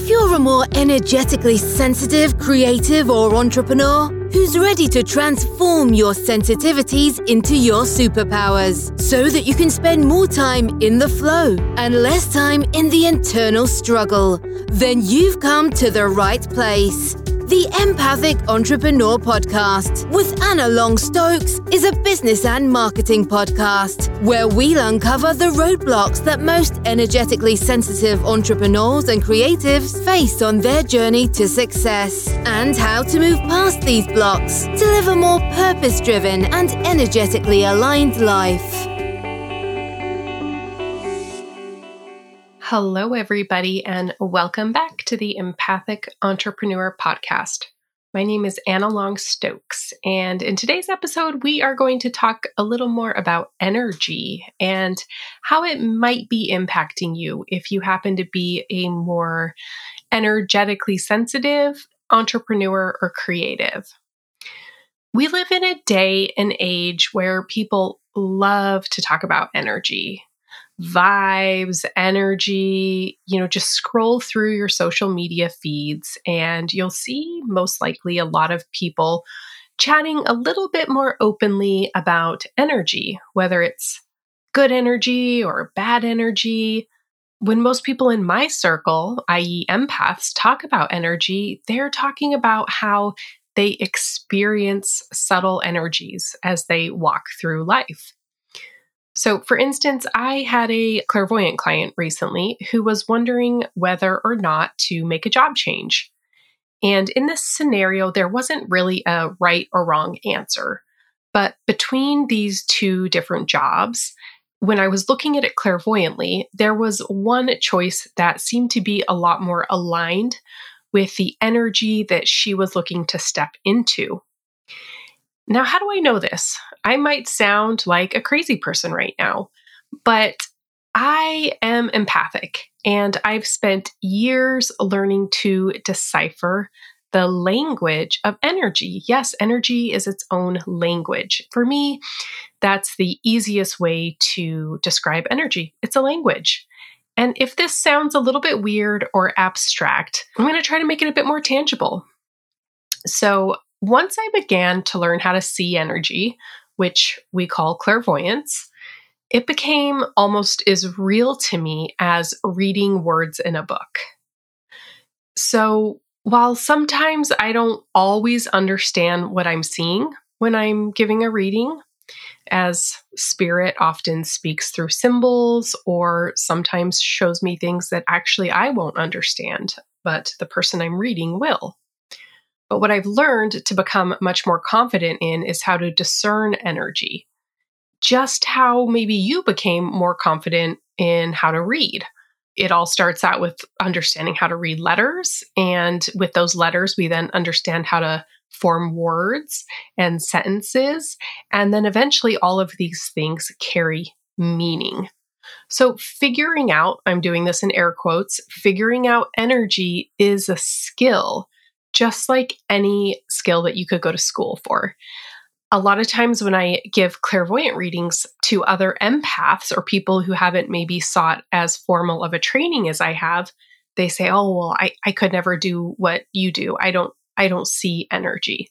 If you're a more energetically sensitive, creative, or entrepreneur who's ready to transform your sensitivities into your superpowers so that you can spend more time in the flow and less time in the internal struggle, then you've come to the right place. The Empathic Entrepreneur Podcast with Anna Long Stokes is a business and marketing podcast where we'll uncover the roadblocks that most energetically sensitive entrepreneurs and creatives face on their journey to success and how to move past these blocks to live a more purpose driven and energetically aligned life. Hello, everybody, and welcome back to the Empathic Entrepreneur Podcast. My name is Anna Long Stokes, and in today's episode, we are going to talk a little more about energy and how it might be impacting you if you happen to be a more energetically sensitive entrepreneur or creative. We live in a day and age where people love to talk about energy vibes, energy, you know, just scroll through your social media feeds and you'll see most likely a lot of people chatting a little bit more openly about energy, whether it's good energy or bad energy. When most people in my circle, i.e., empaths, talk about energy, they're talking about how they experience subtle energies as they walk through life. So, for instance, I had a clairvoyant client recently who was wondering whether or not to make a job change. And in this scenario, there wasn't really a right or wrong answer. But between these two different jobs, when I was looking at it clairvoyantly, there was one choice that seemed to be a lot more aligned with the energy that she was looking to step into. Now, how do I know this? I might sound like a crazy person right now, but I am empathic and I've spent years learning to decipher the language of energy. Yes, energy is its own language. For me, that's the easiest way to describe energy. It's a language. And if this sounds a little bit weird or abstract, I'm going to try to make it a bit more tangible. So, once I began to learn how to see energy, which we call clairvoyance, it became almost as real to me as reading words in a book. So, while sometimes I don't always understand what I'm seeing when I'm giving a reading, as spirit often speaks through symbols or sometimes shows me things that actually I won't understand, but the person I'm reading will. But what I've learned to become much more confident in is how to discern energy. Just how maybe you became more confident in how to read. It all starts out with understanding how to read letters. And with those letters, we then understand how to form words and sentences. And then eventually, all of these things carry meaning. So, figuring out, I'm doing this in air quotes, figuring out energy is a skill just like any skill that you could go to school for. A lot of times, when I give clairvoyant readings to other empaths or people who haven't maybe sought as formal of a training as I have, they say, "Oh, well, I, I could never do what you do. I don't I don't see energy."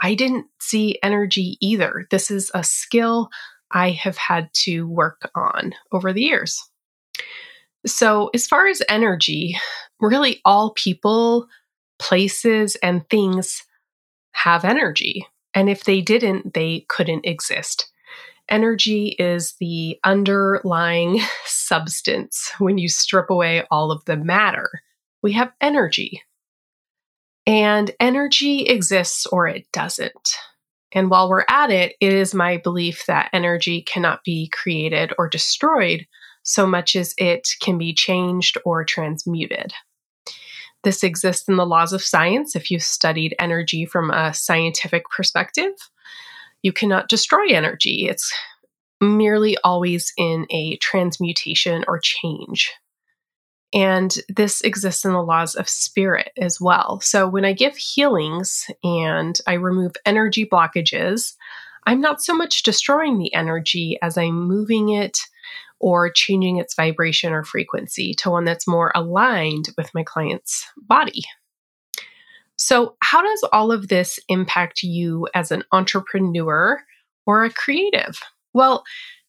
I didn't see energy either. This is a skill I have had to work on over the years. So, as far as energy, really all people places and things have energy. And if they didn't, they couldn't exist. Energy is the underlying substance. When you strip away all of the matter, we have energy. And energy exists or it doesn't. And while we're at it, it is my belief that energy cannot be created or destroyed so much as it can be changed or transmuted. This exists in the laws of science if you studied energy from a scientific perspective. You cannot destroy energy, it's merely always in a transmutation or change. And this exists in the laws of spirit as well. So when I give healings and I remove energy blockages, I'm not so much destroying the energy as I'm moving it or changing its vibration or frequency to one that's more aligned with my client's body. So, how does all of this impact you as an entrepreneur or a creative? Well,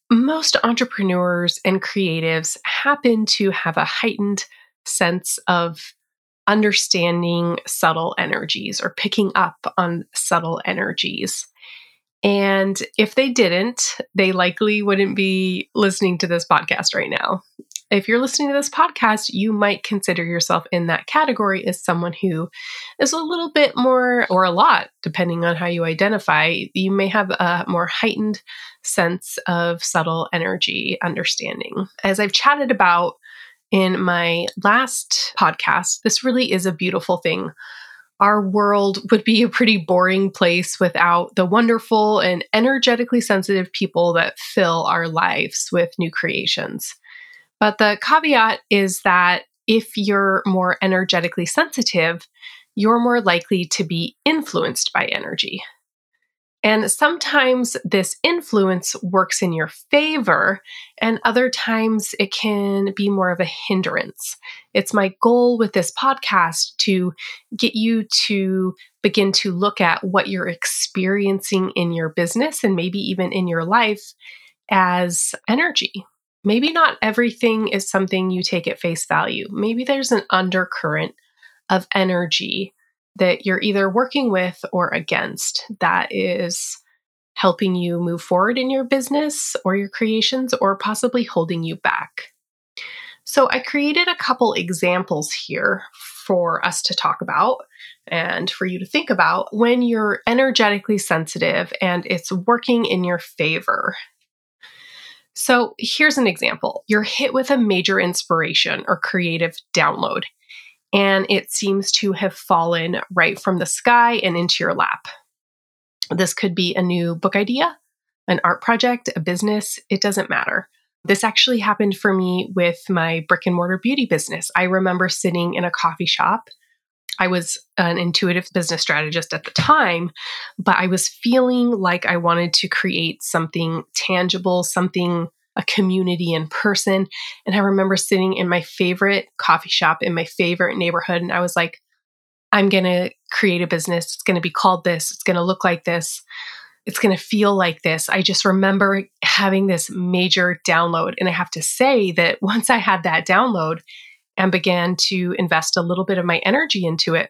most entrepreneurs and creatives happen to have a heightened sense of understanding subtle energies or picking up on subtle energies. And if they didn't, they likely wouldn't be listening to this podcast right now. If you're listening to this podcast, you might consider yourself in that category as someone who is a little bit more, or a lot, depending on how you identify. You may have a more heightened sense of subtle energy understanding. As I've chatted about in my last podcast, this really is a beautiful thing our world would be a pretty boring place without the wonderful and energetically sensitive people that fill our lives with new creations. But the caveat is that if you're more energetically sensitive, you're more likely to be influenced by energy. And sometimes this influence works in your favor, and other times it can be more of a hindrance. It's my goal with this podcast to get you to begin to look at what you're experiencing in your business and maybe even in your life as energy. Maybe not everything is something you take at face value. Maybe there's an undercurrent of energy that you're either working with or against that is helping you move forward in your business or your creations or possibly holding you back. So, I created a couple examples here for us to talk about and for you to think about when you're energetically sensitive and it's working in your favor. So, here's an example you're hit with a major inspiration or creative download and it seems to have fallen right from the sky and into your lap. This could be a new book idea, an art project, a business, it doesn't matter. This actually happened for me with my brick and mortar beauty business. I remember sitting in a coffee shop. I was an intuitive business strategist at the time, but I was feeling like I wanted to create something tangible, something a community in person. And I remember sitting in my favorite coffee shop in my favorite neighborhood, and I was like, I'm going to create a business. It's going to be called this. It's going to look like this. It's going to feel like this. I just remember having this major download. And I have to say that once I had that download and began to invest a little bit of my energy into it,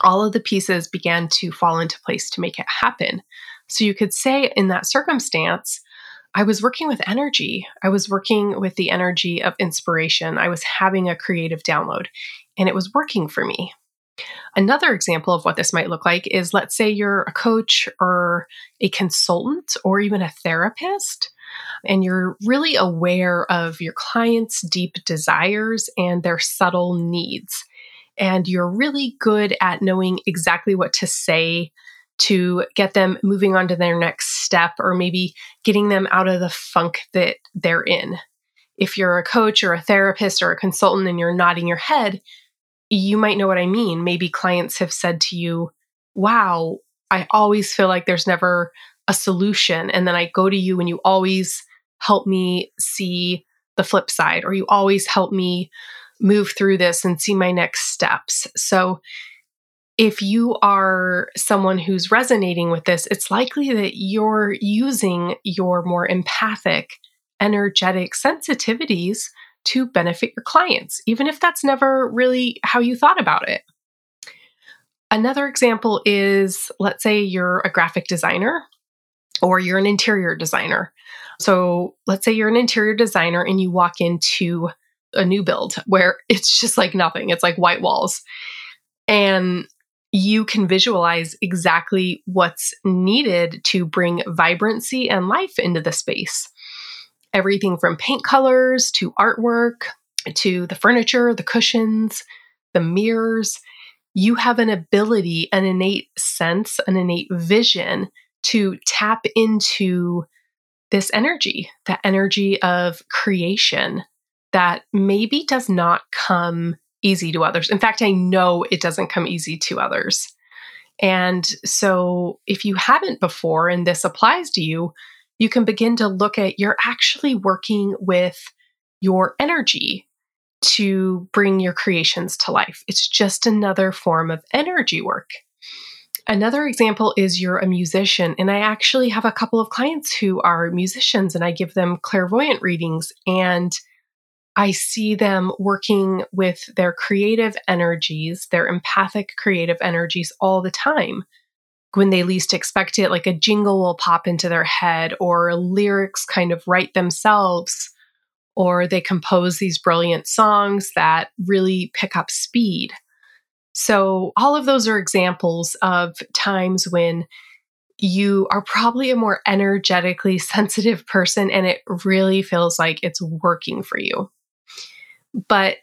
all of the pieces began to fall into place to make it happen. So you could say in that circumstance, I was working with energy. I was working with the energy of inspiration. I was having a creative download and it was working for me. Another example of what this might look like is let's say you're a coach or a consultant or even a therapist, and you're really aware of your clients' deep desires and their subtle needs. And you're really good at knowing exactly what to say to get them moving on to their next step or maybe getting them out of the funk that they're in. If you're a coach or a therapist or a consultant and you're nodding your head, you might know what I mean. Maybe clients have said to you, Wow, I always feel like there's never a solution. And then I go to you and you always help me see the flip side, or you always help me move through this and see my next steps. So if you are someone who's resonating with this, it's likely that you're using your more empathic, energetic sensitivities to benefit your clients, even if that's never really how you thought about it. Another example is let's say you're a graphic designer or you're an interior designer. So let's say you're an interior designer and you walk into a new build where it's just like nothing, it's like white walls. And you can visualize exactly what's needed to bring vibrancy and life into the space. Everything from paint colors to artwork to the furniture, the cushions, the mirrors. You have an ability, an innate sense, an innate vision to tap into this energy, that energy of creation that maybe does not come easy to others. In fact, I know it doesn't come easy to others. And so if you haven't before and this applies to you, you can begin to look at you're actually working with your energy to bring your creations to life. It's just another form of energy work. Another example is you're a musician, and I actually have a couple of clients who are musicians, and I give them clairvoyant readings, and I see them working with their creative energies, their empathic creative energies all the time. When they least expect it, like a jingle will pop into their head, or lyrics kind of write themselves, or they compose these brilliant songs that really pick up speed. So, all of those are examples of times when you are probably a more energetically sensitive person and it really feels like it's working for you. But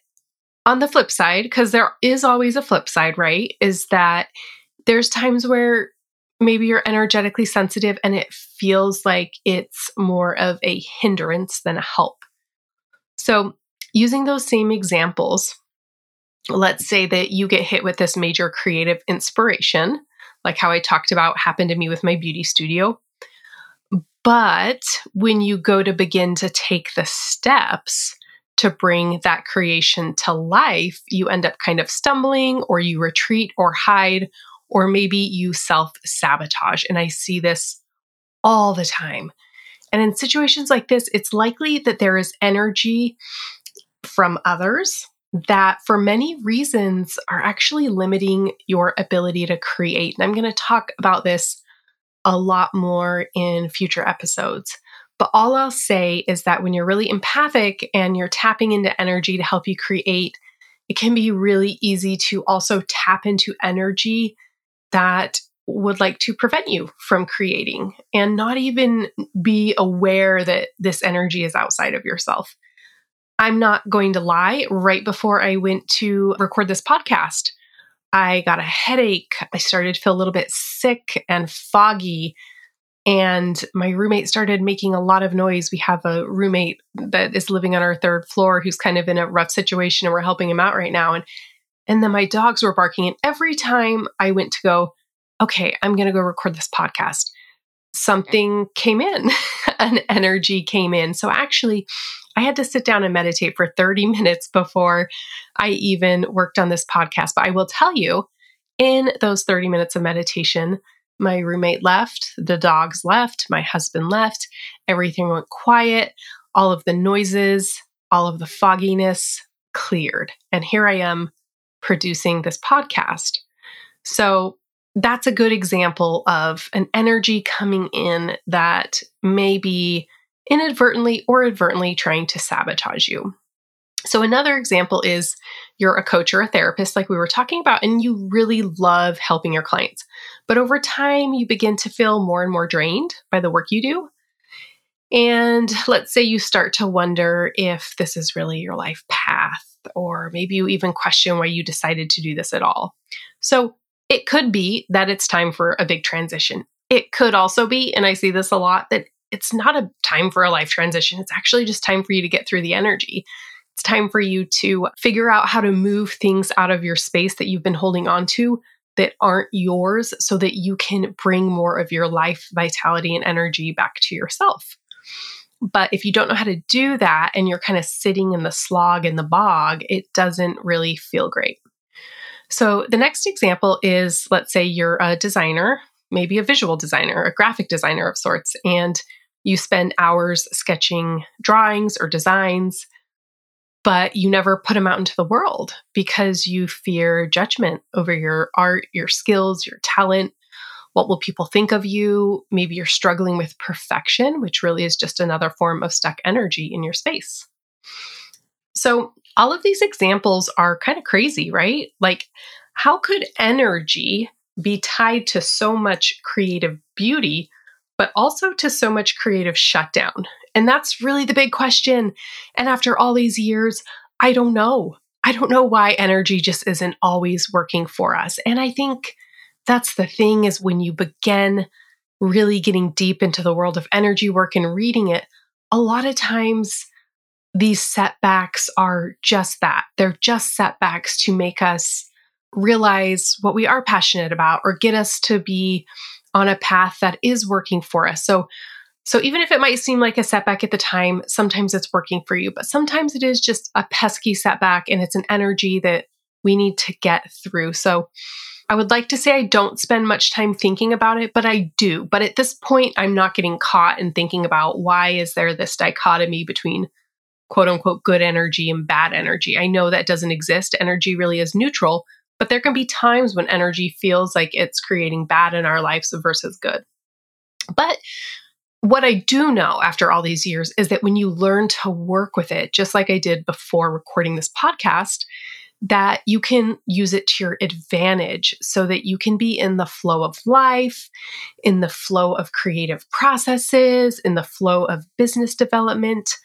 on the flip side, because there is always a flip side, right? Is that there's times where maybe you're energetically sensitive and it feels like it's more of a hindrance than a help. So, using those same examples, let's say that you get hit with this major creative inspiration, like how I talked about happened to me with my beauty studio. But when you go to begin to take the steps to bring that creation to life, you end up kind of stumbling or you retreat or hide, or maybe you self sabotage. And I see this all the time. And in situations like this, it's likely that there is energy from others that, for many reasons, are actually limiting your ability to create. And I'm going to talk about this a lot more in future episodes. But all I'll say is that when you're really empathic and you're tapping into energy to help you create, it can be really easy to also tap into energy that would like to prevent you from creating and not even be aware that this energy is outside of yourself. I'm not going to lie, right before I went to record this podcast, I got a headache. I started to feel a little bit sick and foggy. And my roommate started making a lot of noise. We have a roommate that is living on our third floor who's kind of in a rough situation, and we're helping him out right now. And and then my dogs were barking. And every time I went to go, okay, I'm going to go record this podcast, something came in, an energy came in. So actually, I had to sit down and meditate for 30 minutes before I even worked on this podcast. But I will tell you, in those 30 minutes of meditation, my roommate left, the dogs left, my husband left, everything went quiet, all of the noises, all of the fogginess cleared. And here I am producing this podcast. So that's a good example of an energy coming in that may be inadvertently or advertently trying to sabotage you. So, another example is you're a coach or a therapist, like we were talking about, and you really love helping your clients. But over time, you begin to feel more and more drained by the work you do. And let's say you start to wonder if this is really your life path, or maybe you even question why you decided to do this at all. So, it could be that it's time for a big transition. It could also be, and I see this a lot, that it's not a time for a life transition. It's actually just time for you to get through the energy. It's time for you to figure out how to move things out of your space that you've been holding on to that aren't yours so that you can bring more of your life vitality and energy back to yourself. But if you don't know how to do that and you're kind of sitting in the slog in the bog, it doesn't really feel great. So, the next example is let's say you're a designer, maybe a visual designer, a graphic designer of sorts, and you spend hours sketching drawings or designs, but you never put them out into the world because you fear judgment over your art, your skills, your talent. What will people think of you? Maybe you're struggling with perfection, which really is just another form of stuck energy in your space. So, all of these examples are kind of crazy, right? Like, how could energy be tied to so much creative beauty but also to so much creative shutdown? And that's really the big question. And after all these years, I don't know. I don't know why energy just isn't always working for us. And I think that's the thing is when you begin really getting deep into the world of energy work and reading it, a lot of times these setbacks are just that. They're just setbacks to make us realize what we are passionate about or get us to be on a path that is working for us. So, So even if it might seem like a setback at the time, sometimes it's working for you, but sometimes it is just a pesky setback and it's an energy that we need to get through. So I would like to say I don't spend much time thinking about it, but I do. But at this point, I'm not getting caught in thinking about why is there this dichotomy between quote unquote good energy and bad energy. I know that doesn't exist. Energy really is neutral, but there can be times when energy feels like it's creating bad in our lives versus good. But what I do know after all these years is that when you learn to work with it, just like I did before recording this podcast, that you can use it to your advantage so that you can be in the flow of life, in the flow of creative processes, in the flow of business development.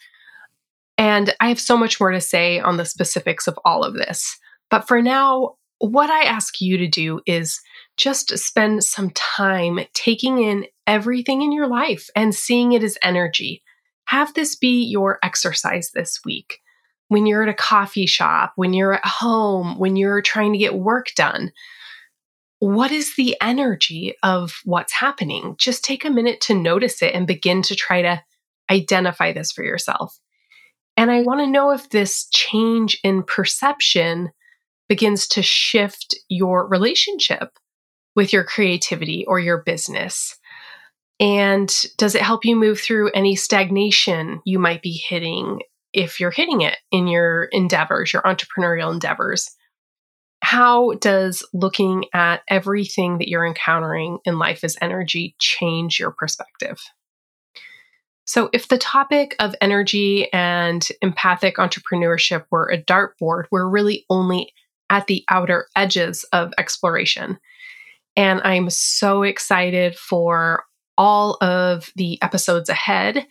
And I have so much more to say on the specifics of all of this. But for now, what I ask you to do is just spend some time taking in everything in your life and seeing it as energy. Have this be your exercise this week when you're at a coffee shop, when you're at home, when you're trying to get work done. What is the energy of what's happening? Just take a minute to notice it and begin to try to identify this for yourself. And I want to know if this change in perception begins to shift your relationship with your creativity or your business. And does it help you move through any stagnation you might be hitting if you're hitting it in your endeavors, your entrepreneurial endeavors. How does looking at everything that you're encountering in life as energy change your perspective? So, if the topic of energy and empathic entrepreneurship were a dartboard, we're really only at the outer edges of exploration. And I'm so excited for all of the episodes ahead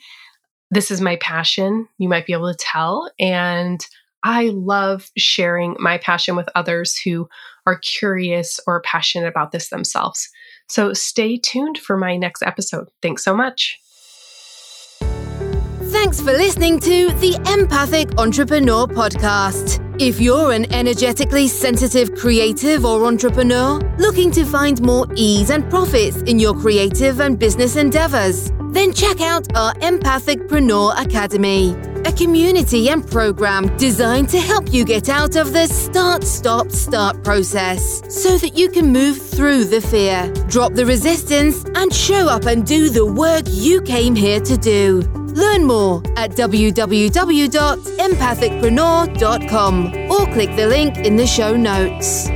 this is my passion. You might be able to tell. And I love sharing my passion with others who are curious or passionate about this themselves. So stay tuned for my next episode. Thanks so much. Thanks for listening to the Empathic Entrepreneur Podcast. If you're an energetically sensitive creative or entrepreneur looking to find more ease and profits in your creative and business endeavors, then check out our Empathicpreneur Academy, a community and program designed to help you get out of the start, stop, start process so that you can move through the fear, drop the resistance, and show up and do the work you came here to do. Learn more at www.empathicpreneur.com or click the link in the show notes.